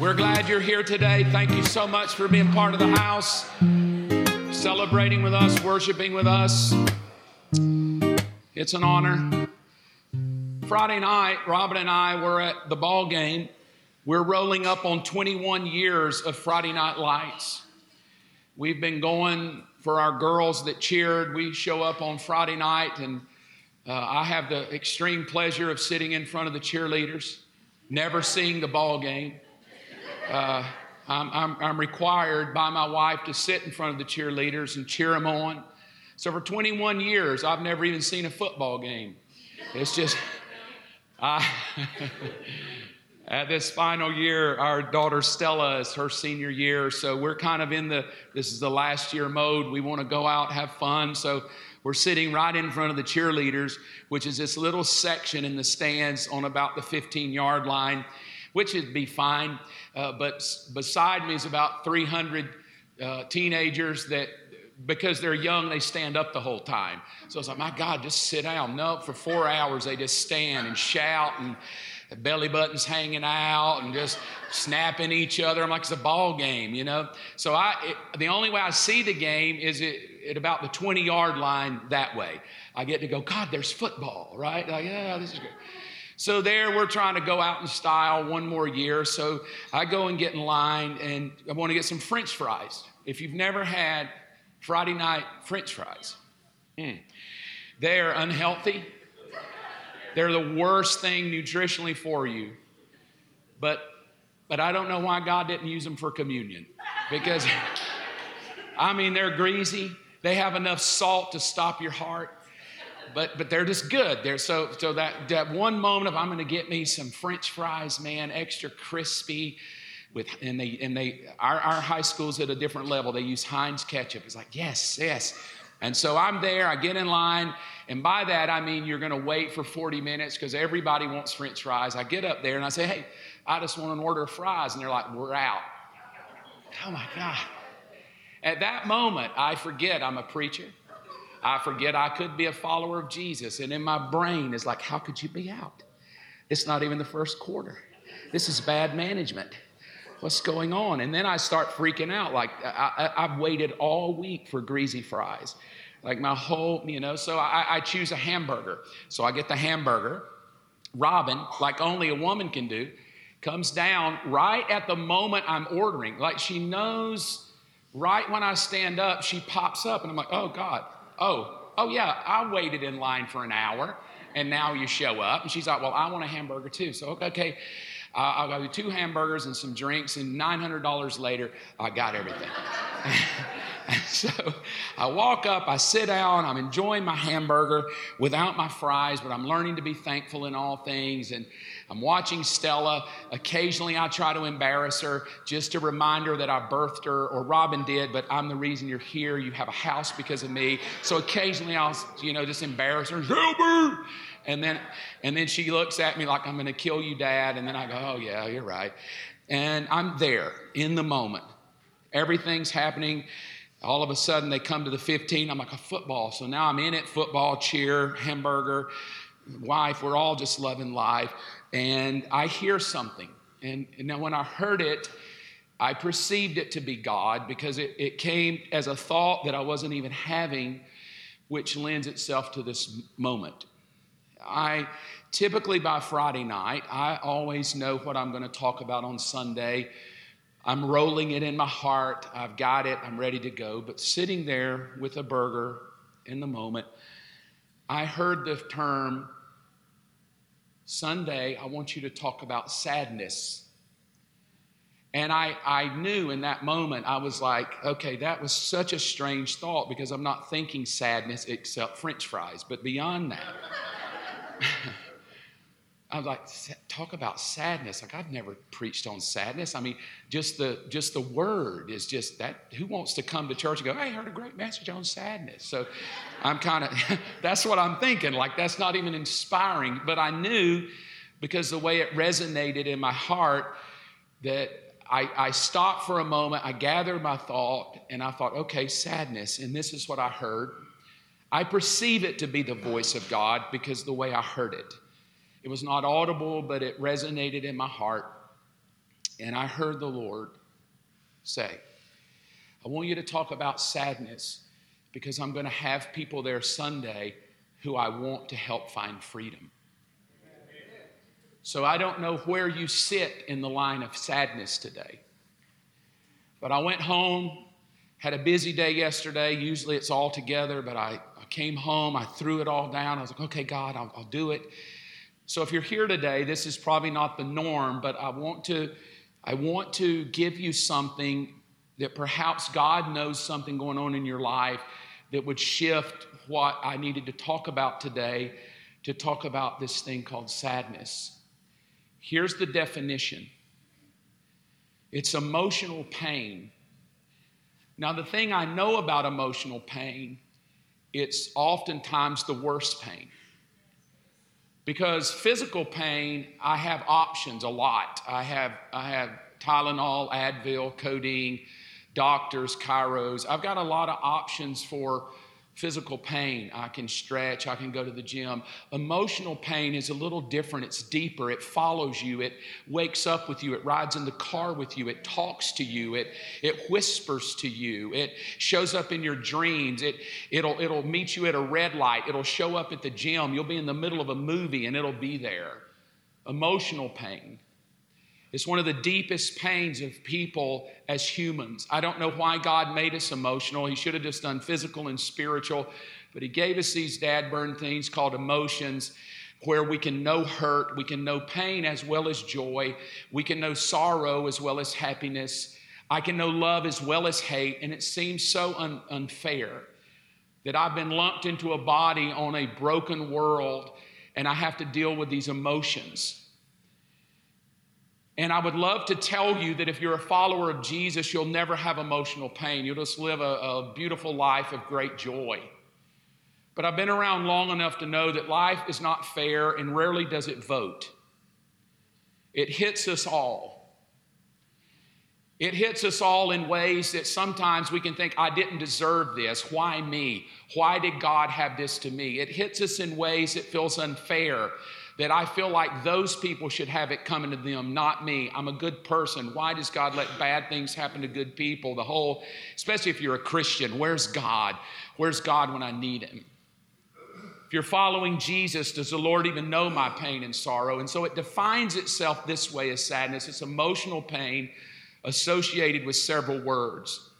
We're glad you're here today. Thank you so much for being part of the house, celebrating with us, worshiping with us. It's an honor. Friday night, Robin and I were at the ball game. We're rolling up on 21 years of Friday Night Lights. We've been going for our girls that cheered. We show up on Friday night, and uh, I have the extreme pleasure of sitting in front of the cheerleaders, never seeing the ball game. Uh, I'm, I'm, I'm required by my wife to sit in front of the cheerleaders and cheer them on. So for 21 years, I've never even seen a football game. It's just, I. At this final year, our daughter Stella is her senior year, so we're kind of in the this is the last year mode. We want to go out, have fun, so we're sitting right in front of the cheerleaders, which is this little section in the stands on about the 15 yard line, which would be fine. Uh, but beside me is about 300 uh, teenagers that because they're young, they stand up the whole time. So it's like, my God, just sit down. No, for four hours they just stand and shout and belly buttons hanging out and just snapping each other. I'm like, it's a ball game, you know? So I, it, the only way I see the game is it, at about the 20 yard line that way. I get to go, God, there's football, right? Like, yeah, this is good. So there, we're trying to go out in style one more year. So I go and get in line and I want to get some French fries. If you've never had Friday night French fries, mm, they are unhealthy. They're the worst thing nutritionally for you. But but I don't know why God didn't use them for communion. Because I mean they're greasy. They have enough salt to stop your heart. But but they're just good. They're so so that that one moment of I'm gonna get me some French fries, man, extra crispy. With, and they and they our, our high school's at a different level. They use Heinz ketchup. It's like, yes, yes. And so I'm there, I get in line, and by that I mean you're gonna wait for 40 minutes because everybody wants French fries. I get up there and I say, hey, I just want an order of fries. And they're like, we're out. Oh my God. At that moment, I forget I'm a preacher. I forget I could be a follower of Jesus. And in my brain is like, how could you be out? It's not even the first quarter. This is bad management. What's going on? And then I start freaking out. Like, I, have waited all week for greasy fries. Like, my whole, you know, so I, I choose a hamburger. So I get the hamburger. Robin, like only a woman can do, comes down right at the moment I'm ordering. Like, she knows right when I stand up, she pops up, and I'm like, oh, God. Oh, oh, yeah, I waited in line for an hour, and now you show up. And she's like, well, I want a hamburger too. So, okay. Uh, I'll go two hamburgers and some drinks, and $900 later, I got everything. so I walk up, I sit down, I'm enjoying my hamburger without my fries, but I'm learning to be thankful in all things. And I'm watching Stella. Occasionally, I try to embarrass her just to remind her that I birthed her, or Robin did, but I'm the reason you're here. You have a house because of me. So occasionally, I'll, you know, just embarrass her. Help and then, and then she looks at me like, I'm going to kill you, Dad. And then I go, Oh, yeah, you're right. And I'm there in the moment. Everything's happening. All of a sudden, they come to the 15. I'm like, a football. So now I'm in it football, cheer, hamburger, wife. We're all just loving life. And I hear something. And, and now, when I heard it, I perceived it to be God because it, it came as a thought that I wasn't even having, which lends itself to this moment. I typically by Friday night, I always know what I'm going to talk about on Sunday. I'm rolling it in my heart. I've got it. I'm ready to go. But sitting there with a burger in the moment, I heard the term Sunday, I want you to talk about sadness. And I, I knew in that moment, I was like, okay, that was such a strange thought because I'm not thinking sadness except french fries. But beyond that, I was like, talk about sadness. Like I've never preached on sadness. I mean, just the just the word is just that. Who wants to come to church and go, "Hey, I heard a great message on sadness"? So, I'm kind of that's what I'm thinking. Like that's not even inspiring, but I knew because the way it resonated in my heart that I, I stopped for a moment. I gathered my thought, and I thought, okay, sadness, and this is what I heard. I perceive it to be the voice of God because the way I heard it. It was not audible, but it resonated in my heart. And I heard the Lord say, I want you to talk about sadness because I'm going to have people there Sunday who I want to help find freedom. So I don't know where you sit in the line of sadness today. But I went home, had a busy day yesterday. Usually it's all together, but I, I came home, I threw it all down. I was like, okay, God, I'll, I'll do it. So if you're here today, this is probably not the norm, but I want to I want to give you something that perhaps God knows something going on in your life that would shift what I needed to talk about today to talk about this thing called sadness. Here's the definition it's emotional pain. Now, the thing I know about emotional pain, it's oftentimes the worst pain. Because physical pain, I have options a lot. I have, I have Tylenol, Advil, codeine, doctors, chiros. I've got a lot of options for physical pain. I can stretch, I can go to the gym. Emotional pain is a little different, it's deeper, it follows you, it wakes up with you, it rides in the car with you, it talks to you, it, it whispers to you, it shows up in your dreams, it, it'll, it'll meet you at a red light, it'll show up at the gym, you'll be in the middle of a movie and it'll be there. Emotional pain. It's one of the deepest pains of people as humans. I don't know why God made us emotional. He should have just done physical and spiritual, but He gave us these dad burn things called emotions where we can know hurt, we can know pain as well as joy, we can know sorrow as well as happiness. I can know love as well as hate, and it seems so un- unfair that I've been lumped into a body on a broken world and I have to deal with these emotions. And I would love to tell you that if you're a follower of Jesus, you'll never have emotional pain. You'll just live a, a, beautiful life of great joy. But I've been around long enough to know that life is not fair and rarely does it vote. It hits us all. It hits us all in ways that sometimes we can think, I didn't deserve this. Why me? Why did God have this to me? It hits us in ways that feels unfair that I feel like those people should have it coming to them, not me. I'm a good person. Why does God let bad things happen to good people? The whole, especially if you're a Christian, where's God? Where's God when I need Him? If you're following Jesus, does the Lord even know my pain and sorrow? And so it defines itself this way as sadness. It's emotional pain associated with several words,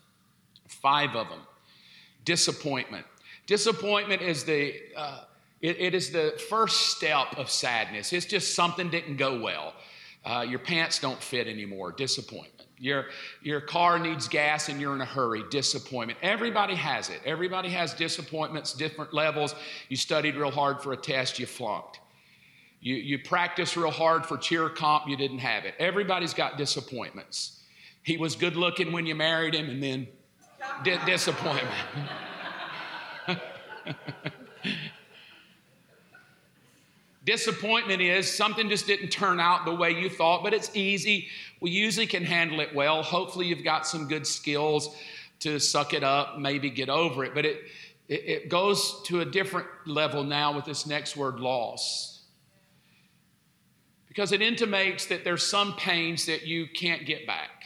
five of them. Disappointment. Disappointment is the uh, it, it is the first step of sadness. It's just something didn't go well. Uh, your pants don't fit anymore, disappointment. Your, your car needs gas and you're in a hurry, disappointment. Everybody has it. Everybody has disappointments, different levels. You studied real hard for a test, you flunked. You, you practiced real hard for cheer comp, you didn't have it. Everybody's got disappointments. He was good looking when you married him, and then di- disappointment. Disappointment is something just didn't turn out the way you thought, but it's easy. We usually can handle it well. Hopefully, you've got some good skills to suck it up, maybe get over it. But it, it, it goes to a different level now with this next word, loss. Because it intimates that there's some pains that you can't get back.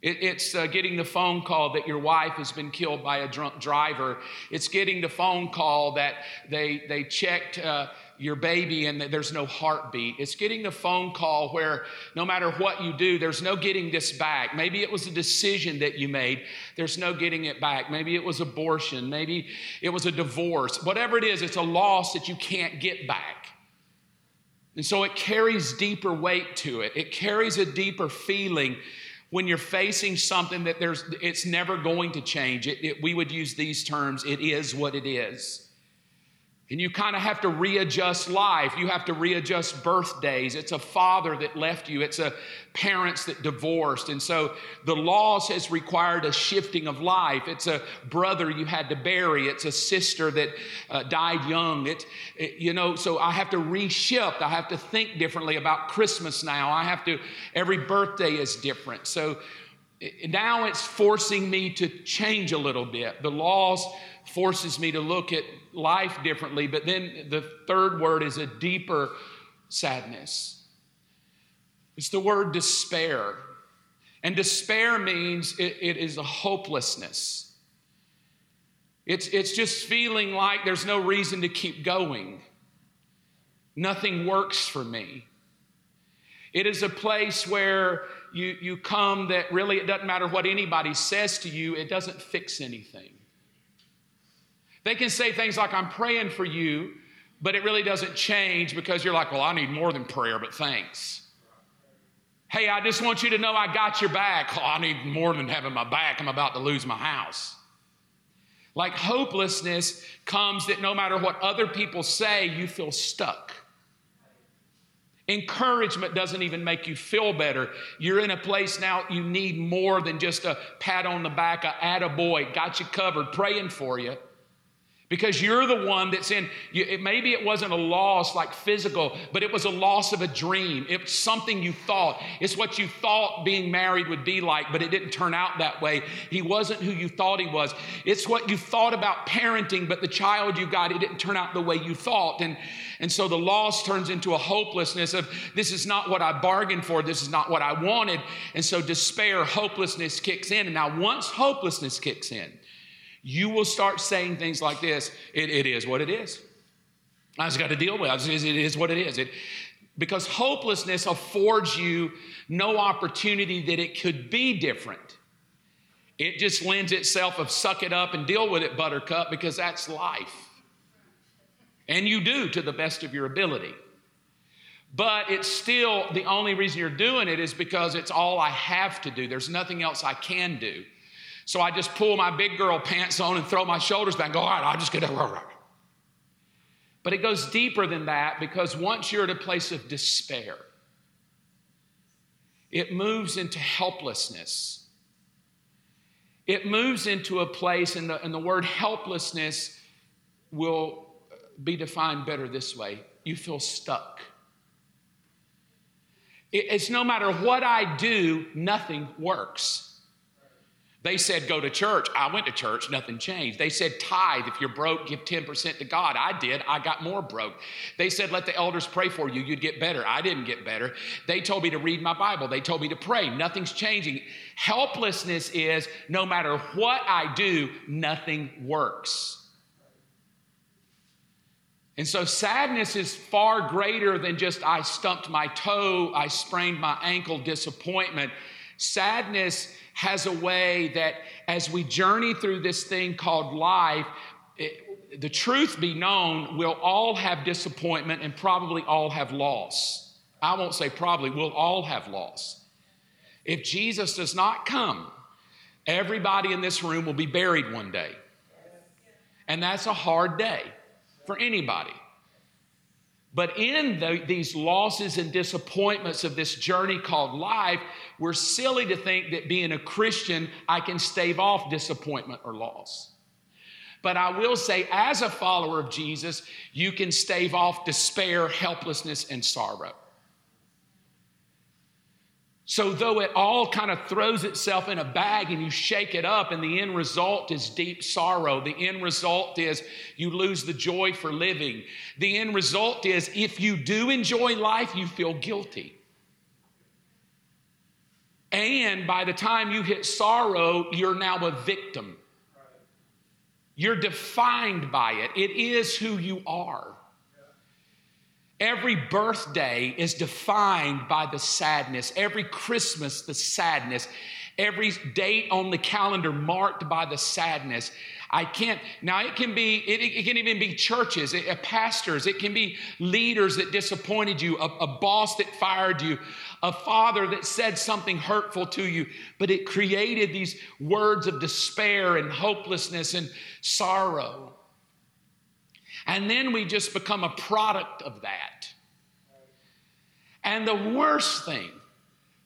It, it's uh, getting the phone call that your wife has been killed by a drunk driver. It's getting the phone call that they, they checked uh, your baby and there's no heartbeat. It's getting the phone call where no matter what you do, there's no getting this back. Maybe it was a decision that you made, there's no getting it back. Maybe it was abortion, maybe it was a divorce. Whatever it is, it's a loss that you can't get back. And so it carries deeper weight to it, it carries a deeper feeling when you're facing something that there's it's never going to change. It, it, we would use these terms. It is what it is and you kind of have to readjust life. You have to readjust birthdays. It's a father that left you, it's a parents that divorced. And so the loss has required a shifting of life. It's a brother you had to bury, it's a sister that uh, died young. It, it, you know, so I have to reshift. I have to think differently about Christmas now. I have to, every birthday is different. So now it's forcing me to change a little bit. The loss forces me to look at life differently. But then the third word is a deeper sadness. It's the word despair. And despair means it, it is a hopelessness. It's, it's just feeling like there's no reason to keep going. Nothing works for me. It is a place where you, you come that really it doesn't matter what anybody says to you, it doesn't fix anything. They can say things like, I'm praying for you, but it really doesn't change because you're like, well, I need more than prayer, but thanks. Hey, I just want you to know I got your back. Oh, I need more than having my back. I'm about to lose my house. Like hopelessness comes that no matter what other people say, you feel stuck. Encouragement doesn't even make you feel better. You're in a place now you need more than just a pat on the back, a attaboy, got you covered, praying for you because you're the one that's in you, it, maybe it wasn't a loss like physical but it was a loss of a dream. It's something you thought. It's what you thought being married would be like but it didn't turn out that way. He wasn't who you thought he was. It's what you thought about parenting but the child you got it didn't turn out the way you thought. And and so the loss turns into a hopelessness of this is not what i bargained for. This is not what i wanted. And so despair hopelessness kicks in. And now once hopelessness kicks in you will start saying things like this it, it is what it is. I just got to deal with it. It is what it is. It, because hopelessness affords you no opportunity that it could be different. It just lends itself of suck it up and deal with it, buttercup, because that's life. And you do to the best of your ability. But it's still the only reason you're doing it is because it's all I have to do. There's nothing else I can do. So I just pull my big girl pants on and throw my shoulders back and go, all right, I'll just get it. But it goes deeper than that because once you're at a place of despair, it moves into helplessness. It moves into a place, and the, and the word helplessness will uh, be defined better this way you feel stuck. It's no matter what I do, nothing works. They said, go to church. I went to church, nothing changed. They said, tithe. If you're broke, give 10% to God. I did. I got more broke. They said, let the elders pray for you. You'd get better. I didn't get better. They told me to read my Bible. They told me to pray. Nothing's changing. Helplessness is no matter what I do, nothing works. And so sadness is far greater than just I stumped my toe, I sprained my ankle, disappointment. Sadness has a way that as we journey through this thing called life, it, the truth be known, we'll all have disappointment and probably all have loss. I won't say probably, we'll all have loss. If Jesus does not come, everybody in this room will be buried one day. And that's a hard day for anybody. But in the, these losses and disappointments of this journey called life, we're silly to think that being a Christian, I can stave off disappointment or loss. But I will say, as a follower of Jesus, you can stave off despair, helplessness, and sorrow. So, though it all kind of throws itself in a bag and you shake it up, and the end result is deep sorrow, the end result is you lose the joy for living. The end result is if you do enjoy life, you feel guilty. And by the time you hit sorrow, you're now a victim. You're defined by it, it is who you are. Every birthday is defined by the sadness. Every Christmas, the sadness. Every date on the calendar marked by the sadness. I can't, now it can be, it, it can even be churches, it, uh, pastors, it can be leaders that disappointed you, a, a boss that fired you, a father that said something hurtful to you, but it created these words of despair and hopelessness and sorrow. And then we just become a product of that. And the worst thing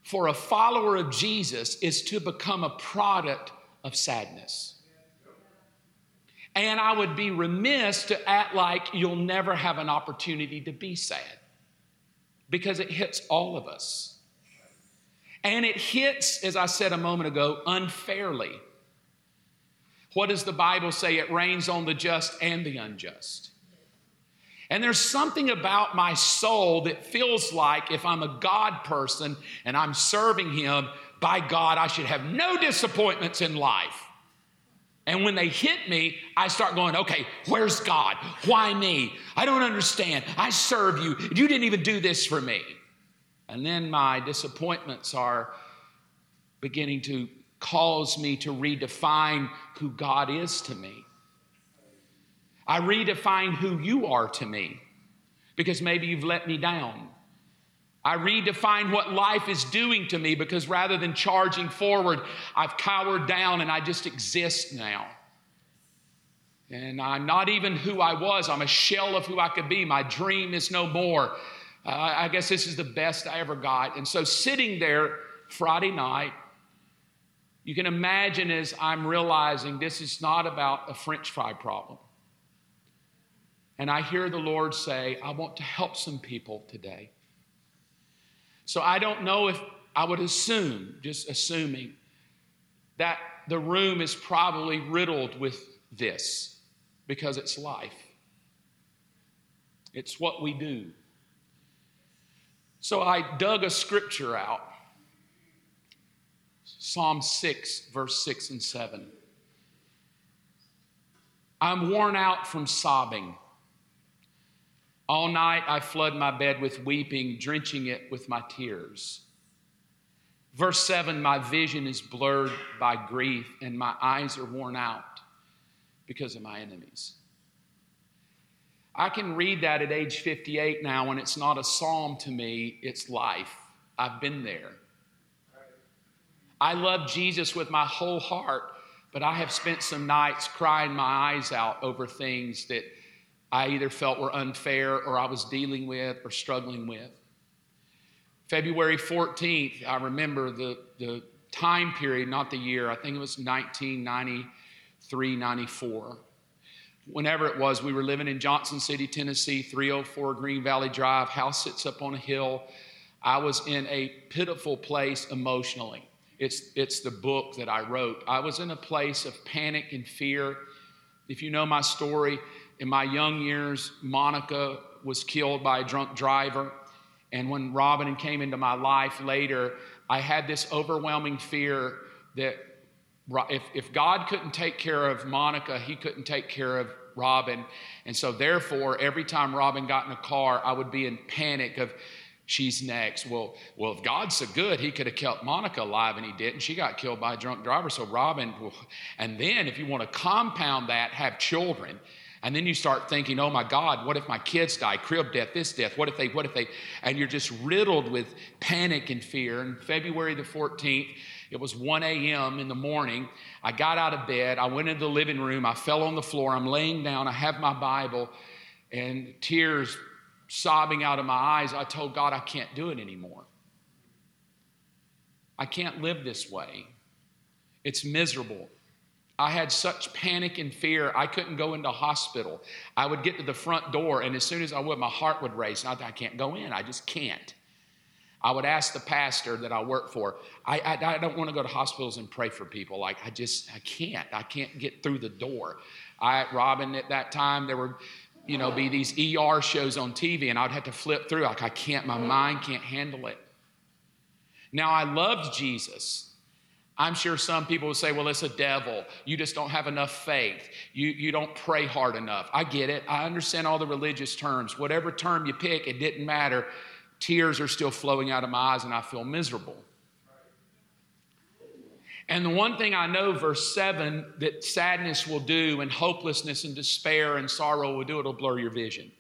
for a follower of Jesus is to become a product of sadness. And I would be remiss to act like you'll never have an opportunity to be sad because it hits all of us. And it hits, as I said a moment ago, unfairly. What does the Bible say? It rains on the just and the unjust. And there's something about my soul that feels like if I'm a God person and I'm serving Him, by God, I should have no disappointments in life. And when they hit me, I start going, okay, where's God? Why me? I don't understand. I serve you. You didn't even do this for me. And then my disappointments are beginning to cause me to redefine who God is to me. I redefine who you are to me because maybe you've let me down. I redefine what life is doing to me because rather than charging forward, I've cowered down and I just exist now. And I'm not even who I was. I'm a shell of who I could be. My dream is no more. Uh, I guess this is the best I ever got. And so, sitting there Friday night, you can imagine as I'm realizing this is not about a french fry problem. And I hear the Lord say, I want to help some people today. So I don't know if I would assume, just assuming, that the room is probably riddled with this because it's life. It's what we do. So I dug a scripture out Psalm 6, verse 6 and 7. I'm worn out from sobbing. All night I flood my bed with weeping, drenching it with my tears. Verse 7 My vision is blurred by grief, and my eyes are worn out because of my enemies. I can read that at age 58 now, and it's not a psalm to me, it's life. I've been there. I love Jesus with my whole heart, but I have spent some nights crying my eyes out over things that I either felt were unfair or I was dealing with or struggling with. February 14th, I remember the, the time period, not the year, I think it was 1993, 94. Whenever it was, we were living in Johnson City, Tennessee, 304 Green Valley Drive, house sits up on a hill. I was in a pitiful place emotionally. It's, it's the book that I wrote. I was in a place of panic and fear. If you know my story, in my young years, Monica was killed by a drunk driver. And when Robin came into my life later, I had this overwhelming fear that if, if God couldn't take care of Monica, he couldn't take care of Robin. And so, therefore, every time Robin got in a car, I would be in panic of, she's next. Well, well, if God's so good, he could have kept Monica alive and he didn't. She got killed by a drunk driver. So Robin, and then if you want to compound that, have children. And then you start thinking, oh my God, what if my kids die? Crib death, this death, what if they, what if they, and you're just riddled with panic and fear. And February the 14th, it was 1 a.m. in the morning. I got out of bed. I went into the living room. I fell on the floor. I'm laying down. I have my Bible and tears sobbing out of my eyes. I told God, I can't do it anymore. I can't live this way. It's miserable. I had such panic and fear, I couldn't go into hospital. I would get to the front door, and as soon as I would, my heart would race. And I I can't go in. I just can't. I would ask the pastor that I work for, I, I, I, don't want to go to hospitals and pray for people. Like, I just, I can't. I can't get through the door. I, Robin, at that time, there were, you know, be these ER shows on TV, and I'd have to flip through. Like, I can't, my mind can't handle it. Now, I loved Jesus. I'm sure some people will say, well, it's a devil. You just don't have enough faith. You, you don't pray hard enough. I get it. I understand all the religious terms. Whatever term you pick, it didn't matter. Tears are still flowing out of my eyes, and I feel miserable. And the one thing I know, verse 7, that sadness will do, and hopelessness and despair and sorrow will do, it'll blur your vision.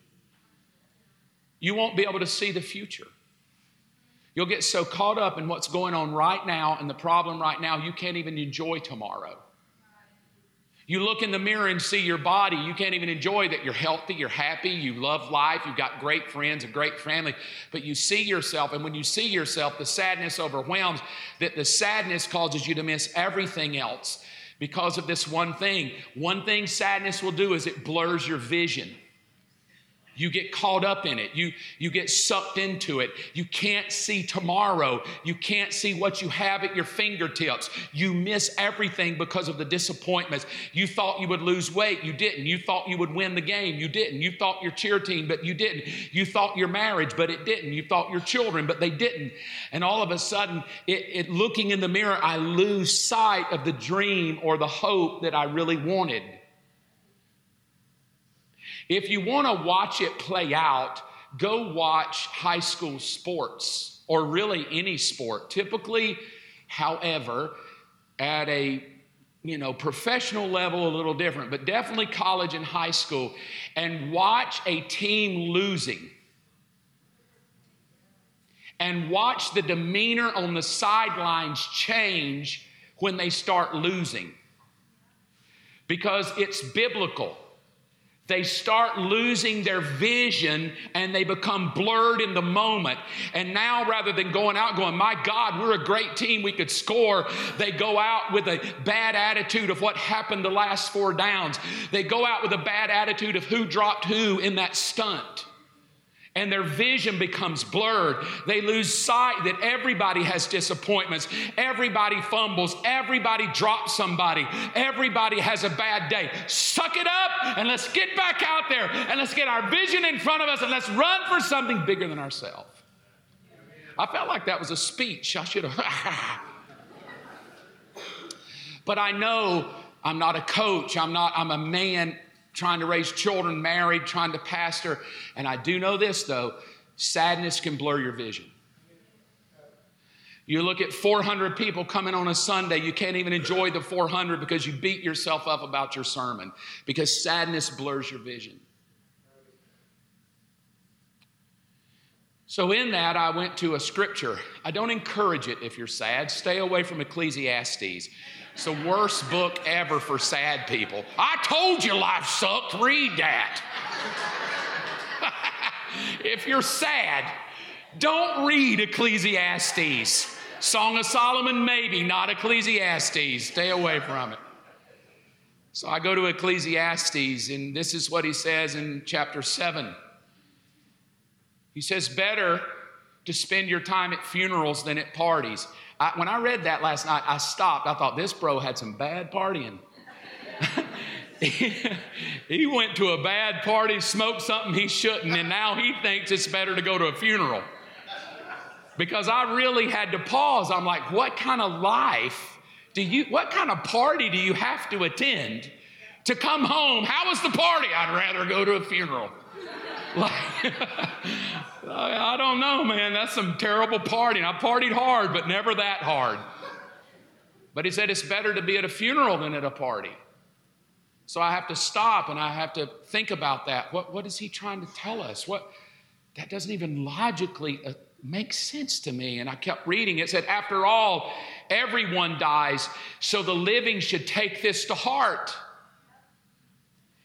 You won't be able to see the future. You'll get so caught up in what's going on right now and the problem right now, you can't even enjoy tomorrow. You look in the mirror and see your body, you can't even enjoy that you're healthy, you're happy, you love life, you've got great friends, a great family, but you see yourself, and when you see yourself, the sadness overwhelms, that the sadness causes you to miss everything else because of this one thing. One thing sadness will do is it blurs your vision. You get caught up in it. You, you get sucked into it. You can't see tomorrow. You can't see what you have at your fingertips. You miss everything because of the disappointments. You thought you would lose weight. You didn't. You thought you would win the game. You didn't. You thought your cheer team, but you didn't. You thought your marriage, but it didn't. You thought your children, but they didn't. And all of a sudden, it, it looking in the mirror, I lose sight of the dream or the hope that I really wanted. If you want to watch it play out, go watch high school sports or really any sport. Typically, however, at a you know, professional level a little different, but definitely college and high school, and watch a team losing. And watch the demeanor on the sidelines change when they start losing. Because it's biblical they start losing their vision and they become blurred in the moment. And now, rather than going out going, My God, we're a great team, we could score, they go out with a bad attitude of what happened the last four downs. They go out with a bad attitude of who dropped who in that stunt and their vision becomes blurred. They lose sight that everybody has disappointments, everybody fumbles, everybody drops somebody, everybody has a bad day. Suck it up and let's get back out there and let's get our vision in front of us and let's run for something bigger than ourselves. I felt like that was a speech. I should have. but I know I'm not a coach. I'm not, I'm a man trying to raise children, married, trying to pastor. And I do know this though sadness can blur your vision. You look at 400 people coming on a Sunday, you can't even enjoy the 400 because you beat yourself up about your sermon because sadness blurs your vision. So, in that, I went to a scripture. I don't encourage it if you're sad. Stay away from Ecclesiastes. It's the worst book ever for sad people. I told you life sucked. Read that. if you're sad, don't read Ecclesiastes. Song of Solomon, maybe, not Ecclesiastes. Stay away from it. So I go to Ecclesiastes, and this is what he says in chapter 7. He says, Better to spend your time at funerals than at parties. I, when I read that last night, I stopped. I thought, this bro had some bad partying. he went to a bad party, smoked something he shouldn't, and now he thinks it's better to go to a funeral. Because I really had to pause. I'm like, what kind of life do you, what kind of party do you have to attend to come home? How was the party? I'd rather go to a funeral. Like, I don't know, man. That's some terrible partying. I partied hard, but never that hard. But he said it's better to be at a funeral than at a party. So I have to stop and I have to think about that. What, what is he trying to tell us? What that doesn't even logically uh, make sense to me. And I kept reading. It said, after all, everyone dies, so the living should take this to heart.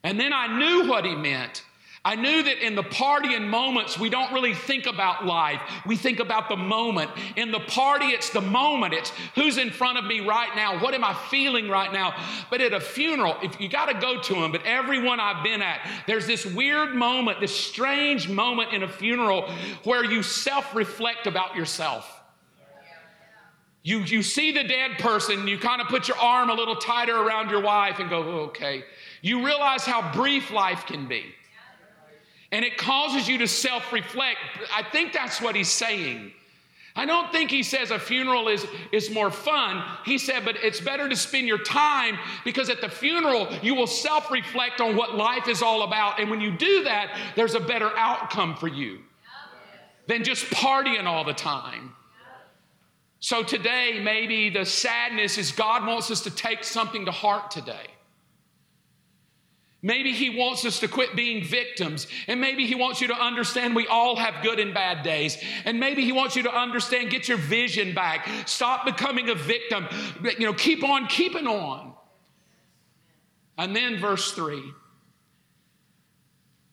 And then I knew what he meant. I knew that in the party and moments, we don't really think about life. We think about the moment. In the party, it's the moment. It's who's in front of me right now? What am I feeling right now? But at a funeral, if you got to go to them, but everyone I've been at, there's this weird moment, this strange moment in a funeral where you self reflect about yourself. You, you see the dead person, you kind of put your arm a little tighter around your wife and go, okay. You realize how brief life can be. And it causes you to self reflect. I think that's what he's saying. I don't think he says a funeral is, is more fun. He said, but it's better to spend your time because at the funeral, you will self reflect on what life is all about. And when you do that, there's a better outcome for you than just partying all the time. So today, maybe the sadness is God wants us to take something to heart today. Maybe he wants us to quit being victims. And maybe he wants you to understand we all have good and bad days. And maybe he wants you to understand get your vision back. Stop becoming a victim. You know, keep on keeping on. And then verse 3.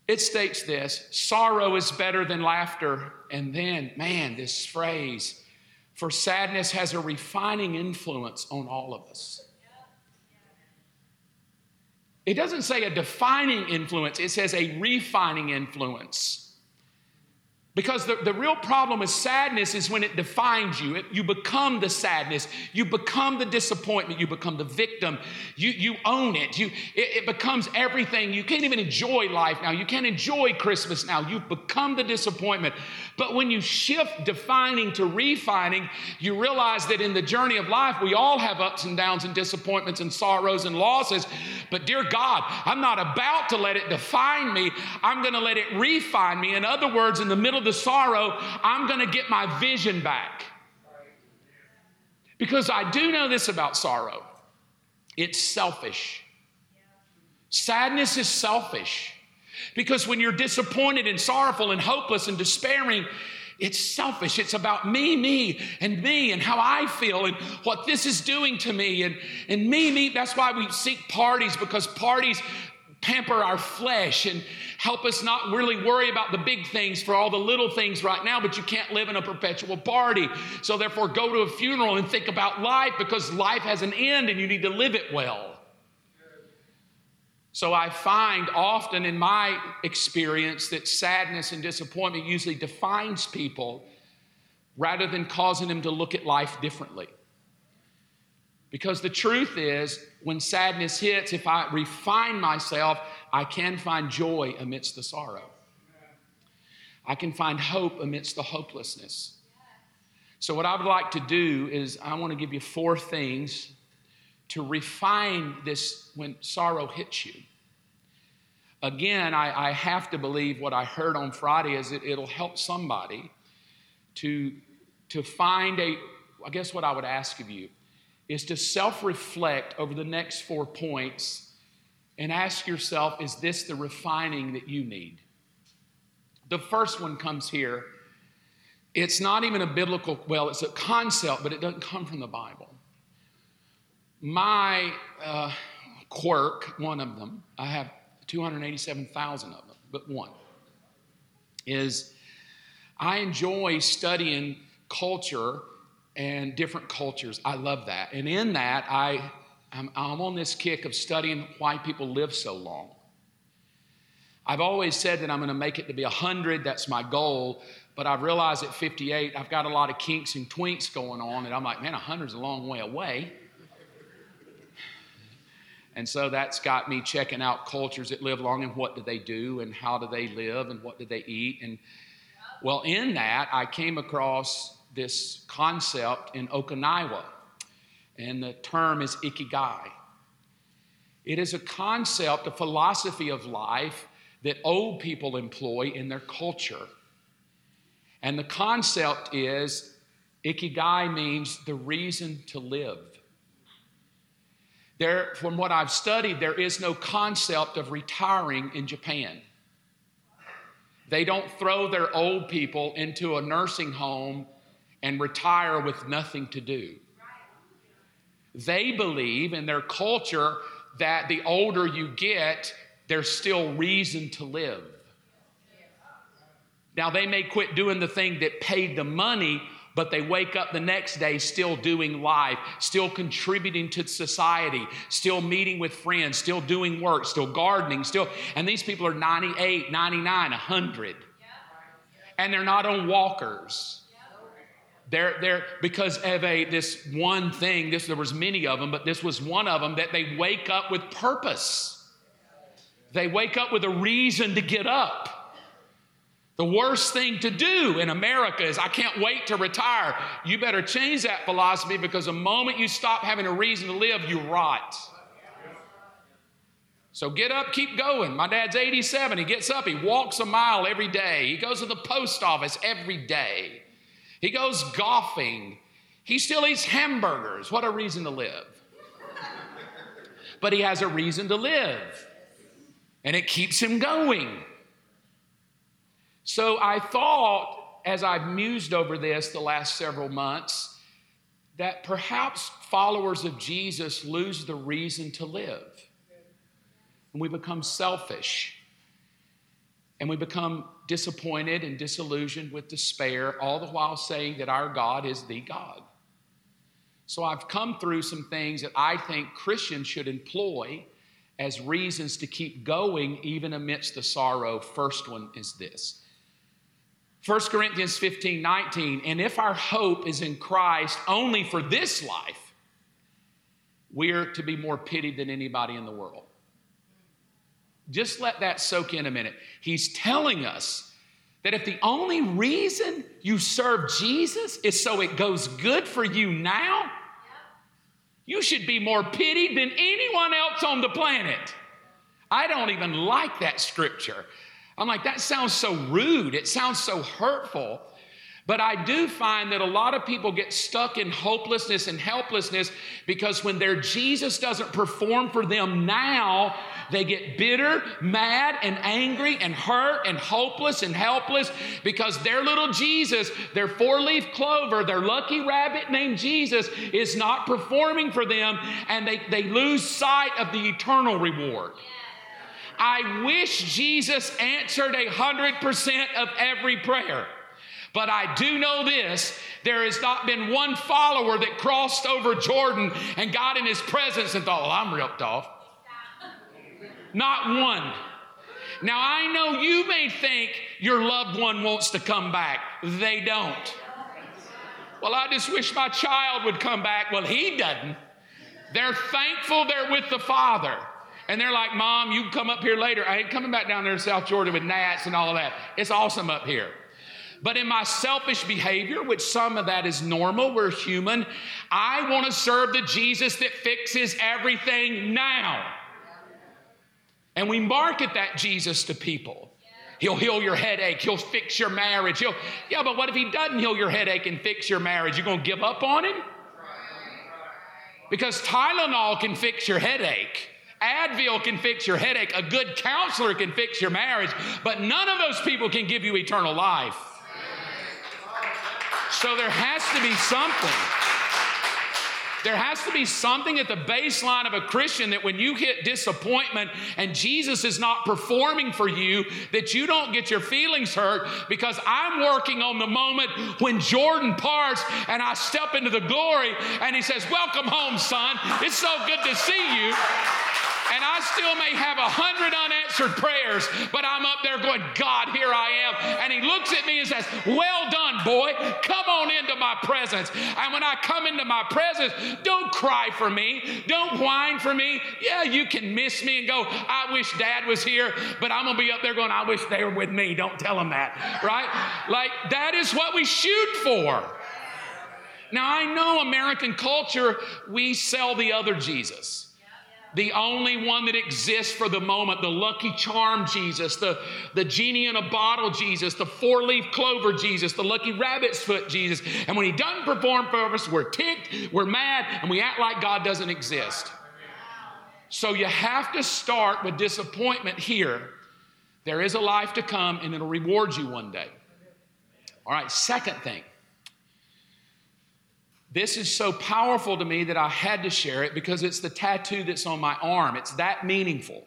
It states this sorrow is better than laughter. And then, man, this phrase, for sadness has a refining influence on all of us. It doesn't say a defining influence, it says a refining influence. Because the, the real problem with sadness is when it defines you. It, you become the sadness. You become the disappointment. You become the victim. You, you own it. You, it. It becomes everything. You can't even enjoy life now. You can't enjoy Christmas now. You've become the disappointment. But when you shift defining to refining, you realize that in the journey of life, we all have ups and downs and disappointments and sorrows and losses. But dear God, I'm not about to let it define me. I'm going to let it refine me. In other words, in the middle the sorrow, I'm going to get my vision back. Because I do know this about sorrow it's selfish. Sadness is selfish. Because when you're disappointed and sorrowful and hopeless and despairing, it's selfish. It's about me, me, and me, and how I feel, and what this is doing to me, and, and me, me. That's why we seek parties, because parties pamper our flesh and help us not really worry about the big things for all the little things right now, but you can't live in a perpetual party. So, therefore, go to a funeral and think about life because life has an end and you need to live it well. So, I find often in my experience that sadness and disappointment usually defines people rather than causing them to look at life differently. Because the truth is, when sadness hits, if I refine myself, I can find joy amidst the sorrow. I can find hope amidst the hopelessness. So, what I would like to do is, I want to give you four things to refine this when sorrow hits you. Again, I, I have to believe what I heard on Friday is that it'll help somebody to, to find a, I guess what I would ask of you is to self reflect over the next four points and ask yourself is this the refining that you need? The first one comes here. It's not even a biblical, well, it's a concept, but it doesn't come from the Bible. My uh, quirk, one of them, I have 287,000 of them, but one, is I enjoy studying culture and different cultures. I love that. And in that, I, I'm, I'm on this kick of studying why people live so long. I've always said that I'm going to make it to be 100. That's my goal. But I've realized at 58, I've got a lot of kinks and twinks going on. And I'm like, man, 100 is a long way away. And so that's got me checking out cultures that live long and what do they do and how do they live and what do they eat. And well, in that, I came across this concept in Okinawa, and the term is ikigai. It is a concept, a philosophy of life that old people employ in their culture. And the concept is ikigai means the reason to live. There, from what I've studied, there is no concept of retiring in Japan. They don't throw their old people into a nursing home and retire with nothing to do. They believe in their culture that the older you get, there's still reason to live. Now, they may quit doing the thing that paid the money, but they wake up the next day still doing life, still contributing to society, still meeting with friends, still doing work, still gardening, still. And these people are 98, 99, 100. And they're not on walkers. They're, they're because of a this one thing, this there was many of them, but this was one of them that they wake up with purpose. They wake up with a reason to get up. The worst thing to do in America is I can't wait to retire. You better change that philosophy because the moment you stop having a reason to live, you rot. So get up, keep going. My dad's 87. He gets up, he walks a mile every day. He goes to the post office every day. He goes golfing. He still eats hamburgers. What a reason to live. But he has a reason to live, and it keeps him going. So I thought, as I've mused over this the last several months, that perhaps followers of Jesus lose the reason to live. And we become selfish. And we become disappointed and disillusioned with despair, all the while saying that our God is the God. So I've come through some things that I think Christians should employ as reasons to keep going even amidst the sorrow. First one is this 1 Corinthians 15 19. And if our hope is in Christ only for this life, we're to be more pitied than anybody in the world. Just let that soak in a minute. He's telling us that if the only reason you serve Jesus is so it goes good for you now, you should be more pitied than anyone else on the planet. I don't even like that scripture. I'm like, that sounds so rude. It sounds so hurtful. But I do find that a lot of people get stuck in hopelessness and helplessness because when their Jesus doesn't perform for them now, they get bitter, mad, and angry, and hurt, and hopeless, and helpless because their little Jesus, their four leaf clover, their lucky rabbit named Jesus, is not performing for them, and they, they lose sight of the eternal reward. I wish Jesus answered a hundred percent of every prayer. But I do know this there has not been one follower that crossed over Jordan and got in his presence and thought, well, I'm ripped off. Not one. Now, I know you may think your loved one wants to come back. They don't. Well, I just wish my child would come back. Well, he doesn't. They're thankful they're with the Father. And they're like, Mom, you can come up here later. I ain't coming back down there to South Georgia with gnats and all of that. It's awesome up here. But in my selfish behavior, which some of that is normal, we're human, I want to serve the Jesus that fixes everything now. And we market that Jesus to people. He'll heal your headache. He'll fix your marriage. He'll, yeah, but what if he doesn't heal your headache and fix your marriage? You're gonna give up on him? Because Tylenol can fix your headache. Advil can fix your headache. A good counselor can fix your marriage. But none of those people can give you eternal life. So there has to be something. There has to be something at the baseline of a Christian that when you hit disappointment and Jesus is not performing for you, that you don't get your feelings hurt because I'm working on the moment when Jordan parts and I step into the glory and he says, Welcome home, son. It's so good to see you. And I still may have a hundred unanswered prayers, but I'm up there going, God, here I am. And he looks at me and says, Well done, boy. Come on into my presence. And when I come into my presence, don't cry for me. Don't whine for me. Yeah, you can miss me and go, I wish dad was here, but I'm going to be up there going, I wish they were with me. Don't tell them that, right? Like, that is what we shoot for. Now, I know American culture, we sell the other Jesus the only one that exists for the moment, the lucky charm Jesus, the, the genie in a bottle Jesus, the four leaf clover Jesus, the lucky rabbit's foot Jesus. And when he doesn't perform for us, we're ticked, we're mad, and we act like God doesn't exist. So you have to start with disappointment here. There is a life to come, and it'll reward you one day. All right, second thing this is so powerful to me that I had to share it because it's the tattoo that's on my arm. It's that meaningful.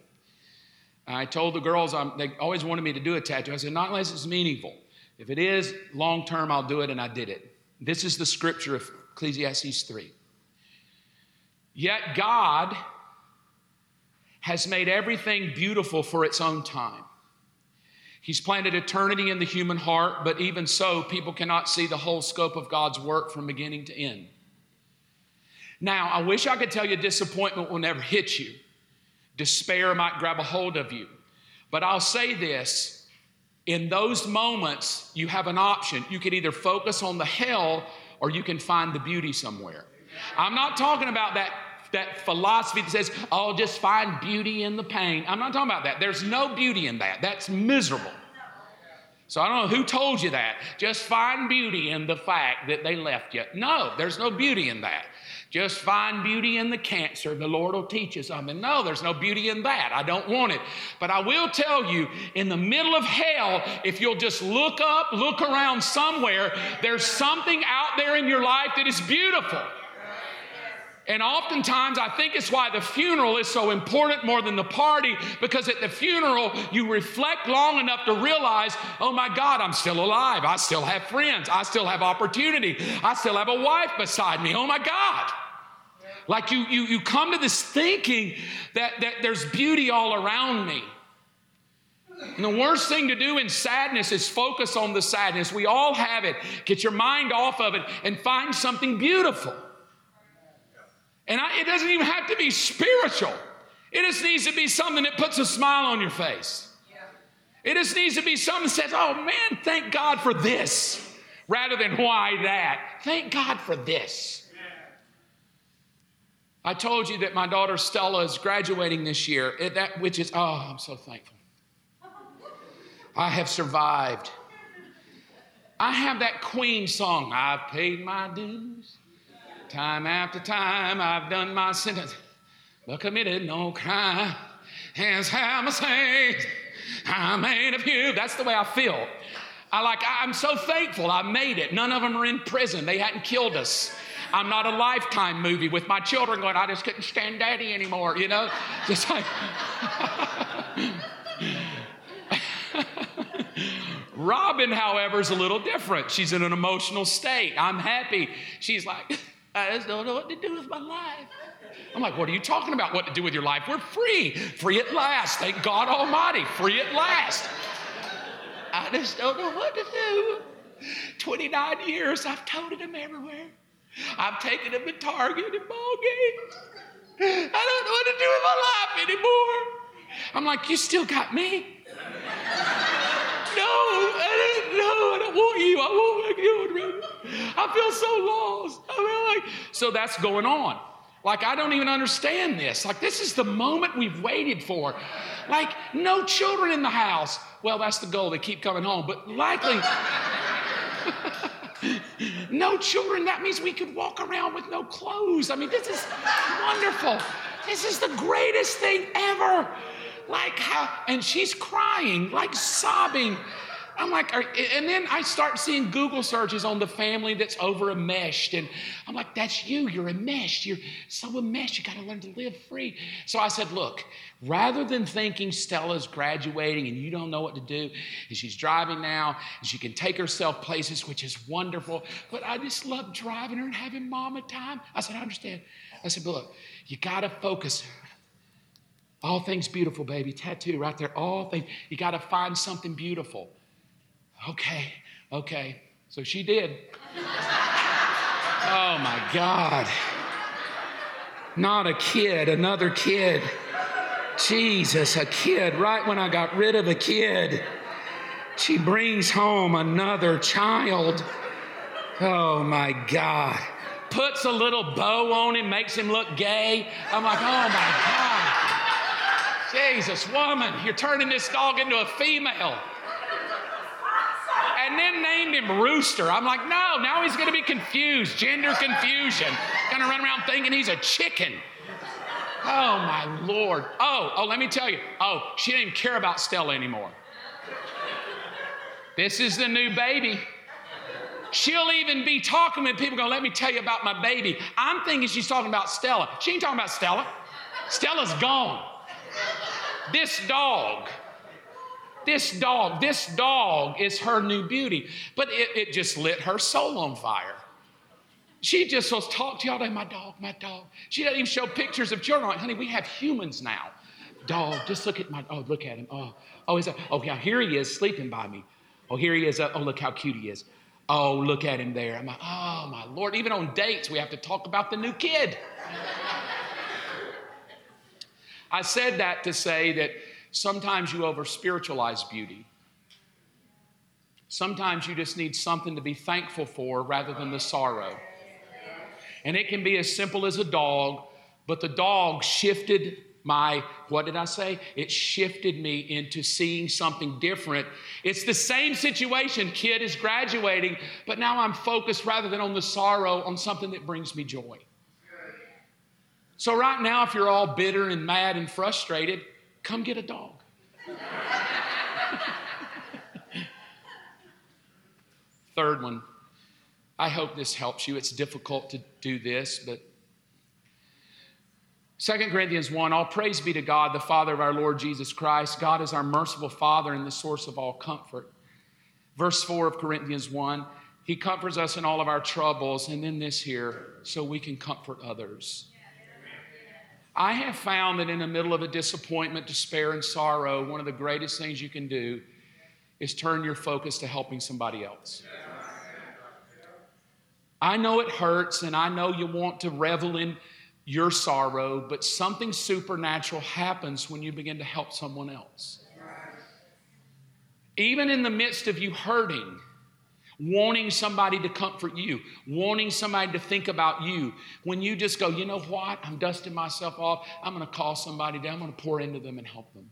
I told the girls, I'm, they always wanted me to do a tattoo. I said, not unless it's meaningful. If it is long term, I'll do it, and I did it. This is the scripture of Ecclesiastes 3. Yet God has made everything beautiful for its own time. He's planted eternity in the human heart, but even so, people cannot see the whole scope of God's work from beginning to end. Now, I wish I could tell you disappointment will never hit you, despair might grab a hold of you. But I'll say this in those moments, you have an option. You can either focus on the hell or you can find the beauty somewhere. I'm not talking about that that philosophy that says, oh, just find beauty in the pain. I'm not talking about that. There's no beauty in that. That's miserable. So I don't know who told you that. Just find beauty in the fact that they left you. No, there's no beauty in that. Just find beauty in the cancer. The Lord will teach you something. No, there's no beauty in that. I don't want it. But I will tell you, in the middle of hell, if you'll just look up, look around somewhere, there's something out there in your life that is beautiful. And oftentimes, I think it's why the funeral is so important more than the party, because at the funeral, you reflect long enough to realize, oh my God, I'm still alive. I still have friends. I still have opportunity. I still have a wife beside me. Oh my God. Like you, you, you come to this thinking that, that there's beauty all around me. And the worst thing to do in sadness is focus on the sadness. We all have it. Get your mind off of it and find something beautiful. And I, it doesn't even have to be spiritual, it just needs to be something that puts a smile on your face. It just needs to be something that says, oh man, thank God for this, rather than why that. Thank God for this. I told you that my daughter Stella is graduating this year, that, which is, oh, I'm so thankful. I have survived. I have that Queen song, I've paid my dues. Time after time, I've done my sentence, but committed no crime. Hands have my saints, I made a few. That's the way I feel. I like, I'm so thankful I made it. None of them are in prison. They hadn't killed us. I'm not a lifetime movie with my children going, I just couldn't stand daddy anymore, you know? Just like Robin, however, is a little different. She's in an emotional state. I'm happy. She's like, I just don't know what to do with my life. I'm like, what are you talking about? What to do with your life? We're free. Free at last. Thank God Almighty. Free at last. I just don't know what to do. 29 years, I've toted him everywhere. I've taken him to Target and ball games. I don't know what to do with my life anymore. I'm like, you still got me no, I didn't, no, I don't want you. I want my children. I feel so lost. I feel like, so that's going on. Like, I don't even understand this. Like, this is the moment we've waited for. Like, no children in the house. Well, that's the goal. They keep coming home. But likely, no children. That means we could walk around with no clothes. I mean, this is wonderful. This is the greatest thing ever like how, and she's crying, like sobbing. I'm like, and then I start seeing Google searches on the family that's over enmeshed. And I'm like, that's you. You're enmeshed. You're so enmeshed. You got to learn to live free. So I said, look, rather than thinking Stella's graduating and you don't know what to do, and she's driving now, and she can take herself places, which is wonderful, but I just love driving her and having mama time. I said, I understand. I said, but look, you got to focus all things beautiful, baby. Tattoo right there. All things. You got to find something beautiful. Okay, okay. So she did. oh my God. Not a kid, another kid. Jesus, a kid. Right when I got rid of a kid, she brings home another child. Oh my God. Puts a little bow on him, makes him look gay. I'm like, oh my God. Jesus, woman, you're turning this dog into a female. And then named him Rooster. I'm like, no, now he's going to be confused. Gender confusion. Going to run around thinking he's a chicken. Oh, my Lord. Oh, oh, let me tell you. Oh, she didn't even care about Stella anymore. This is the new baby. She'll even be talking with people going, let me tell you about my baby. I'm thinking she's talking about Stella. She ain't talking about Stella. Stella's gone. This dog, this dog, this dog is her new beauty. But it, it just lit her soul on fire. She just was talk to y'all day, my dog, my dog. She doesn't even show pictures of children. Like, honey, we have humans now. Dog, just look at my, oh, look at him. Oh, oh, he's a, oh, yeah, here he is sleeping by me. Oh, here he is. Oh, look how cute he is. Oh, look at him there. I'm like, oh, my Lord. Even on dates, we have to talk about the new kid. I said that to say that sometimes you over spiritualize beauty. Sometimes you just need something to be thankful for rather than the sorrow. And it can be as simple as a dog, but the dog shifted my, what did I say? It shifted me into seeing something different. It's the same situation. Kid is graduating, but now I'm focused rather than on the sorrow on something that brings me joy. So, right now, if you're all bitter and mad and frustrated, come get a dog. Third one, I hope this helps you. It's difficult to do this, but 2 Corinthians 1 All praise be to God, the Father of our Lord Jesus Christ. God is our merciful Father and the source of all comfort. Verse 4 of Corinthians 1 He comforts us in all of our troubles. And then this here, so we can comfort others. I have found that in the middle of a disappointment, despair, and sorrow, one of the greatest things you can do is turn your focus to helping somebody else. I know it hurts, and I know you want to revel in your sorrow, but something supernatural happens when you begin to help someone else. Even in the midst of you hurting, wanting somebody to comfort you, wanting somebody to think about you, when you just go, you know what, I'm dusting myself off, I'm gonna call somebody down, I'm gonna pour into them and help them.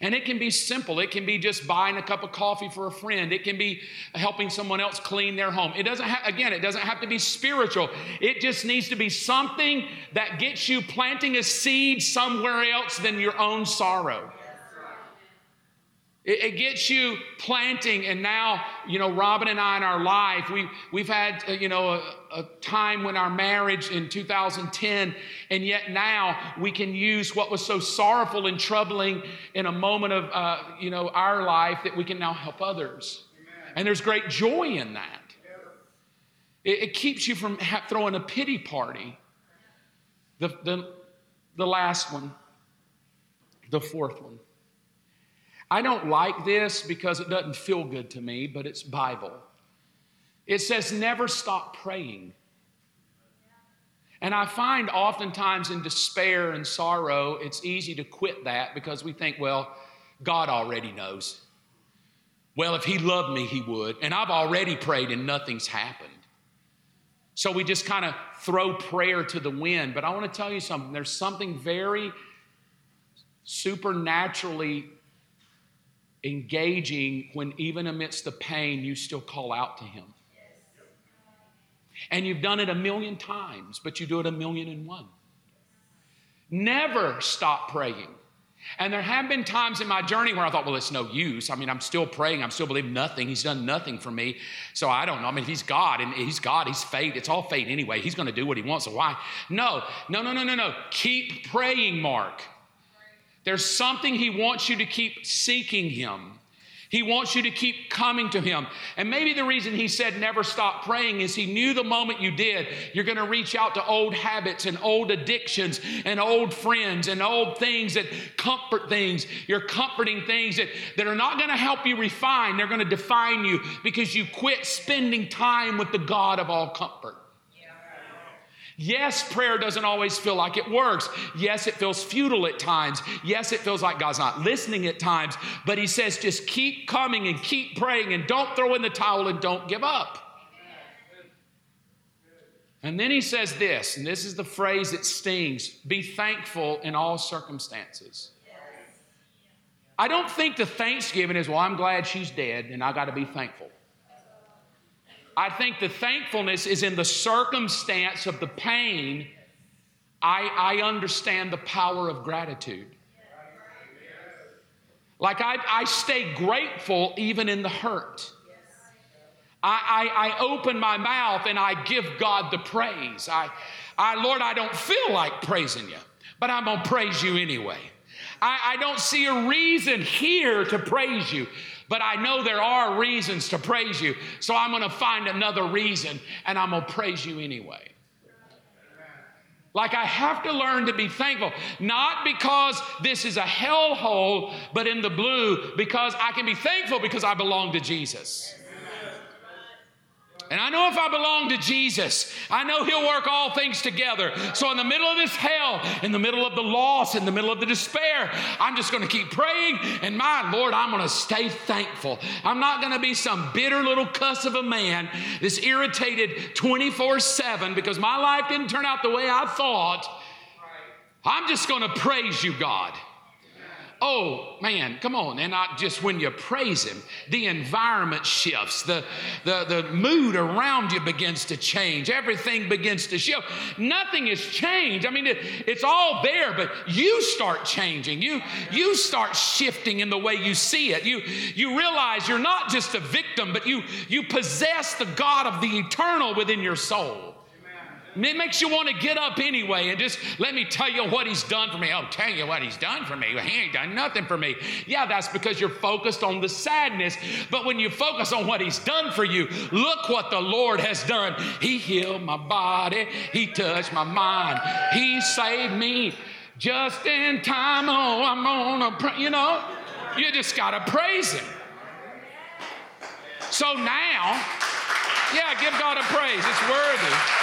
And it can be simple. It can be just buying a cup of coffee for a friend. It can be helping someone else clean their home. It doesn't have, again, it doesn't have to be spiritual. It just needs to be something that gets you planting a seed somewhere else than your own sorrow. It, it, gets you planting, and now, you know, Robin and I in our life, we, we've had, uh, you know, a, a, time when our marriage in 2010, and yet now we can use what was so sorrowful and troubling in a moment of, uh, you know, our life that we can now help others. Amen. And there's great joy in that. It, it keeps you from ha- throwing a pity party. The, the, the last one, the fourth one. I don't like this because it doesn't feel good to me, but it's Bible. It says, never stop praying. And I find oftentimes in despair and sorrow, it's easy to quit that because we think, well, God already knows. Well, if He loved me, He would. And I've already prayed and nothing's happened. So we just kind of throw prayer to the wind. But I want to tell you something there's something very supernaturally engaging when even amidst the pain, you still call out to Him. And you've done it a million times, but you do it a million and one. Never stop praying. And there have been times in my journey where I thought, well, it's no use. I mean, I'm still praying. I'm still believing nothing. He's done nothing for me. So I don't know. I mean, he's God and he's God. He's fate. It's all fate anyway. He's going to do what he wants. So why? No, no, no, no, no, no. Keep praying, Mark. There's something he wants you to keep seeking him. He wants you to keep coming to Him. And maybe the reason He said never stop praying is He knew the moment you did, you're going to reach out to old habits and old addictions and old friends and old things that comfort things. You're comforting things that, that are not going to help you refine, they're going to define you because you quit spending time with the God of all comfort. Yes, prayer doesn't always feel like it works. Yes, it feels futile at times. Yes, it feels like God's not listening at times. But He says just keep coming and keep praying and don't throw in the towel and don't give up. And then He says this, and this is the phrase that stings be thankful in all circumstances. I don't think the thanksgiving is, well, I'm glad she's dead and I got to be thankful. I think the thankfulness is in the circumstance of the pain. I, I understand the power of gratitude. Like I, I stay grateful even in the hurt. I, I, I, open my mouth and I give God the praise. I, I, Lord, I don't feel like praising you, but I'm going to praise you anyway. I, I don't see a reason here to praise you, but I know there are reasons to praise you. So I'm going to find another reason and I'm going to praise you anyway. Like I have to learn to be thankful, not because this is a hellhole, but in the blue, because I can be thankful because I belong to Jesus. And I know if I belong to Jesus, I know He'll work all things together. So, in the middle of this hell, in the middle of the loss, in the middle of the despair, I'm just going to keep praying. And my Lord, I'm going to stay thankful. I'm not going to be some bitter little cuss of a man that's irritated 24 7 because my life didn't turn out the way I thought. I'm just going to praise you, God. Oh man, come on. And not just when you praise him, the environment shifts, the, the, the mood around you begins to change, everything begins to shift. Nothing has changed. I mean, it, it's all there, but you start changing. You, you start shifting in the way you see it. You, you realize you're not just a victim, but you, you possess the God of the eternal within your soul. It makes you want to get up anyway and just let me tell you what he's done for me. Oh, tell you what he's done for me. He ain't done nothing for me. Yeah, that's because you're focused on the sadness. But when you focus on what he's done for you, look what the Lord has done. He healed my body, he touched my mind, he saved me just in time. Oh, I'm gonna pray. You know, you just gotta praise him. So now, yeah, give God a praise. It's worthy.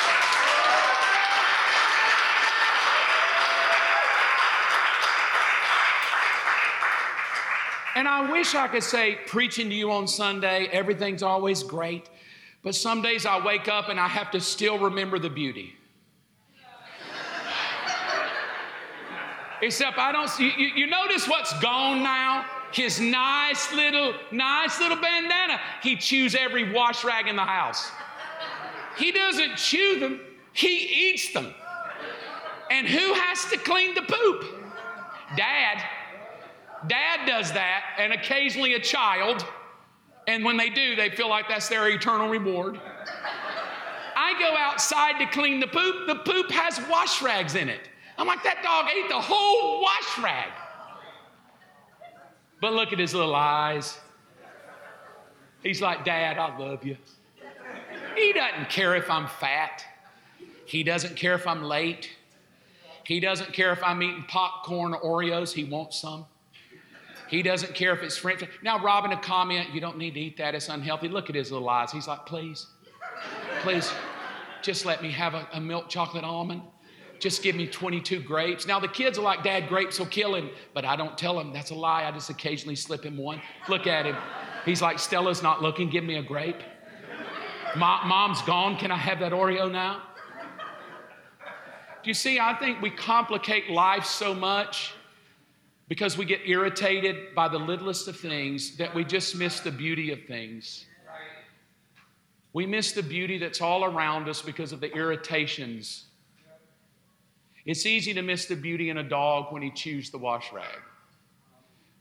And I wish I could say, preaching to you on Sunday, everything's always great. But some days I wake up and I have to still remember the beauty. Except I don't see, you, you notice what's gone now? His nice little, nice little bandana. He chews every wash rag in the house. He doesn't chew them, he eats them. And who has to clean the poop? Dad. Dad does that, and occasionally a child. And when they do, they feel like that's their eternal reward. I go outside to clean the poop. The poop has wash rags in it. I'm like, that dog ate the whole wash rag. But look at his little eyes. He's like, Dad, I love you. He doesn't care if I'm fat. He doesn't care if I'm late. He doesn't care if I'm eating popcorn or Oreos. He wants some. He doesn't care if it's French. Now, Robin, a comment, you don't need to eat that, it's unhealthy. Look at his little eyes. He's like, please, please, just let me have a, a milk chocolate almond. Just give me 22 grapes. Now, the kids are like, Dad, grapes will kill him. But I don't tell him. That's a lie. I just occasionally slip him one. Look at him. He's like, Stella's not looking. Give me a grape. Mom's gone. Can I have that Oreo now? Do you see? I think we complicate life so much because we get irritated by the littlest of things that we just miss the beauty of things. We miss the beauty that's all around us because of the irritations. It's easy to miss the beauty in a dog when he chews the wash rag,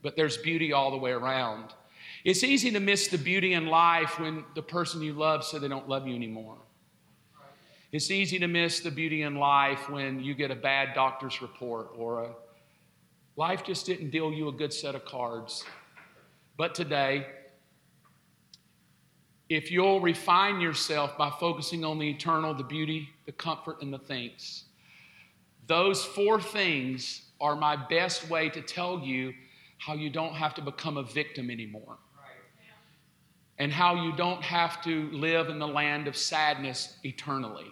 but there's beauty all the way around. It's easy to miss the beauty in life when the person you love said they don't love you anymore. It's easy to miss the beauty in life when you get a bad doctor's report or a Life just didn't deal you a good set of cards. But today, if you'll refine yourself by focusing on the eternal, the beauty, the comfort, and the things, those four things are my best way to tell you how you don't have to become a victim anymore. And how you don't have to live in the land of sadness eternally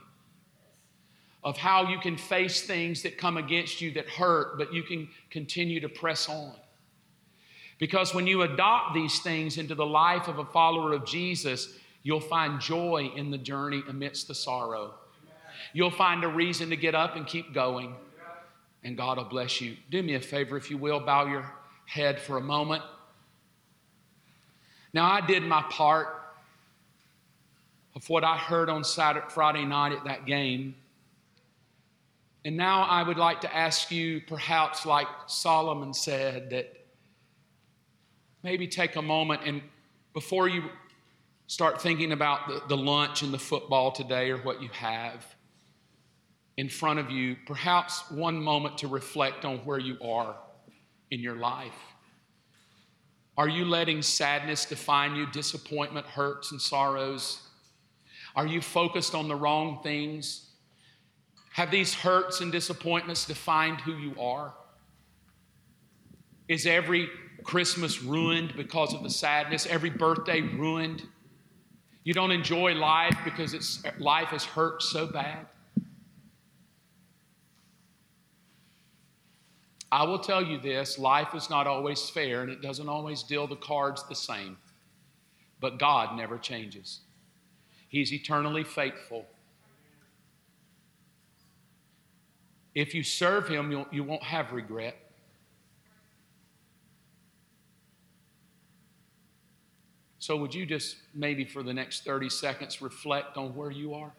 of how you can face things that come against you that hurt, but you can continue to press on. Because when you adopt these things into the life of a follower of Jesus, you'll find joy in the journey amidst the sorrow. You'll find a reason to get up and keep going, and God will bless you. Do me a favor, if you will, bow your head for a moment. Now, I did my part of what I heard on Saturday, Friday night at that game. And now I would like to ask you, perhaps like Solomon said, that maybe take a moment and before you start thinking about the, the lunch and the football today or what you have in front of you, perhaps one moment to reflect on where you are in your life. Are you letting sadness define you, disappointment, hurts, and sorrows? Are you focused on the wrong things? Have these hurts and disappointments defined who you are? Is every Christmas ruined because of the sadness? Every birthday ruined? You don't enjoy life because it's, life has hurt so bad? I will tell you this life is not always fair and it doesn't always deal the cards the same. But God never changes, He's eternally faithful. If you serve Him, you'll, you won't have regret. So, would you just maybe for the next 30 seconds reflect on where you are?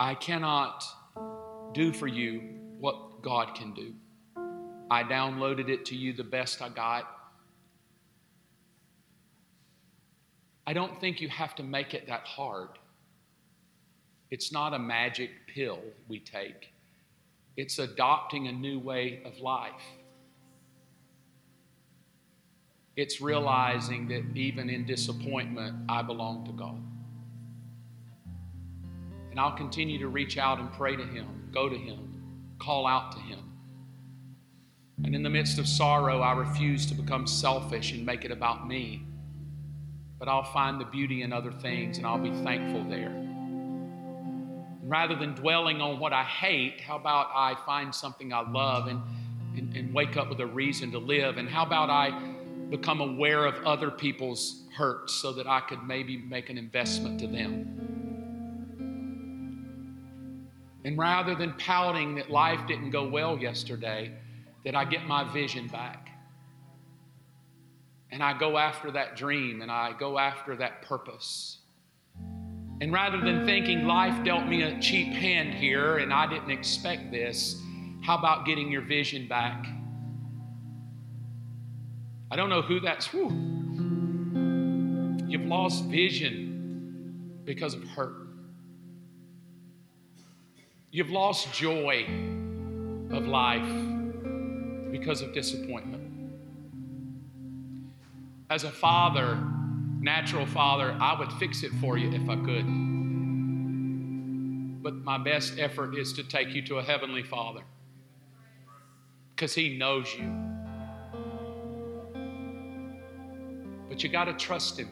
I cannot do for you what God can do. I downloaded it to you the best I got. I don't think you have to make it that hard. It's not a magic pill we take, it's adopting a new way of life. It's realizing that even in disappointment, I belong to God. And I'll continue to reach out and pray to Him, go to Him, call out to Him. And in the midst of sorrow, I refuse to become selfish and make it about me. But I'll find the beauty in other things and I'll be thankful there. And rather than dwelling on what I hate, how about I find something I love and, and, and wake up with a reason to live? And how about I become aware of other people's hurts so that I could maybe make an investment to them? And rather than pouting that life didn't go well yesterday, that I get my vision back. And I go after that dream and I go after that purpose. And rather than thinking life dealt me a cheap hand here and I didn't expect this, how about getting your vision back? I don't know who that's. Whew. You've lost vision because of hurt. You've lost joy of life because of disappointment. As a father, natural father, I would fix it for you if I could. But my best effort is to take you to a heavenly father because he knows you. But you got to trust him.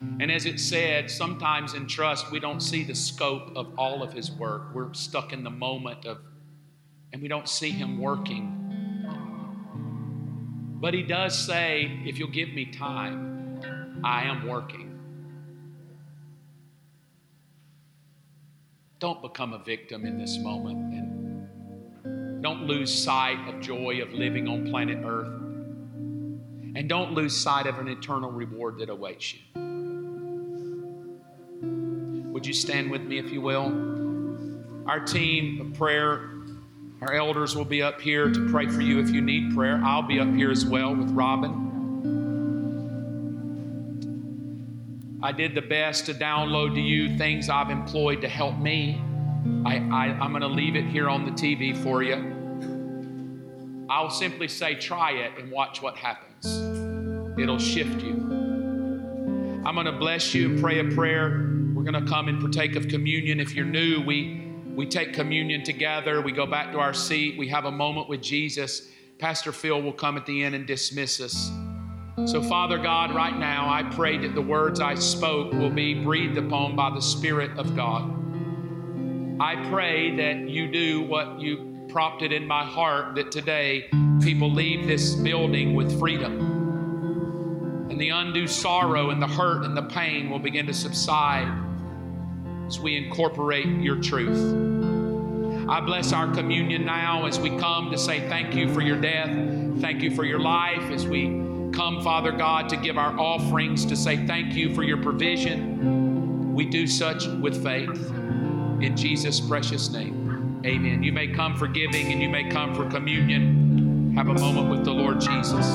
And as it said, sometimes in trust, we don't see the scope of all of his work. We're stuck in the moment of, and we don't see him working. But he does say, if you'll give me time, I am working. Don't become a victim in this moment and don't lose sight of joy of living on planet Earth. And don't lose sight of an eternal reward that awaits you. Would you stand with me, if you will? Our team of prayer, our elders will be up here to pray for you if you need prayer. I'll be up here as well with Robin. I did the best to download to you things I've employed to help me. I, I, I'm going to leave it here on the TV for you. I'll simply say, try it and watch what happens. It'll shift you. I'm going to bless you and pray a prayer. We're going to come and partake of communion. If you're new, we, we take communion together. We go back to our seat. We have a moment with Jesus. Pastor Phil will come at the end and dismiss us. So, Father God, right now, I pray that the words I spoke will be breathed upon by the Spirit of God. I pray that you do what you prompted in my heart that today people leave this building with freedom. And the undue sorrow and the hurt and the pain will begin to subside as we incorporate your truth. I bless our communion now as we come to say thank you for your death, thank you for your life, as we come, Father God, to give our offerings, to say thank you for your provision. We do such with faith. In Jesus' precious name, amen. You may come for giving and you may come for communion. Have a moment with the Lord Jesus.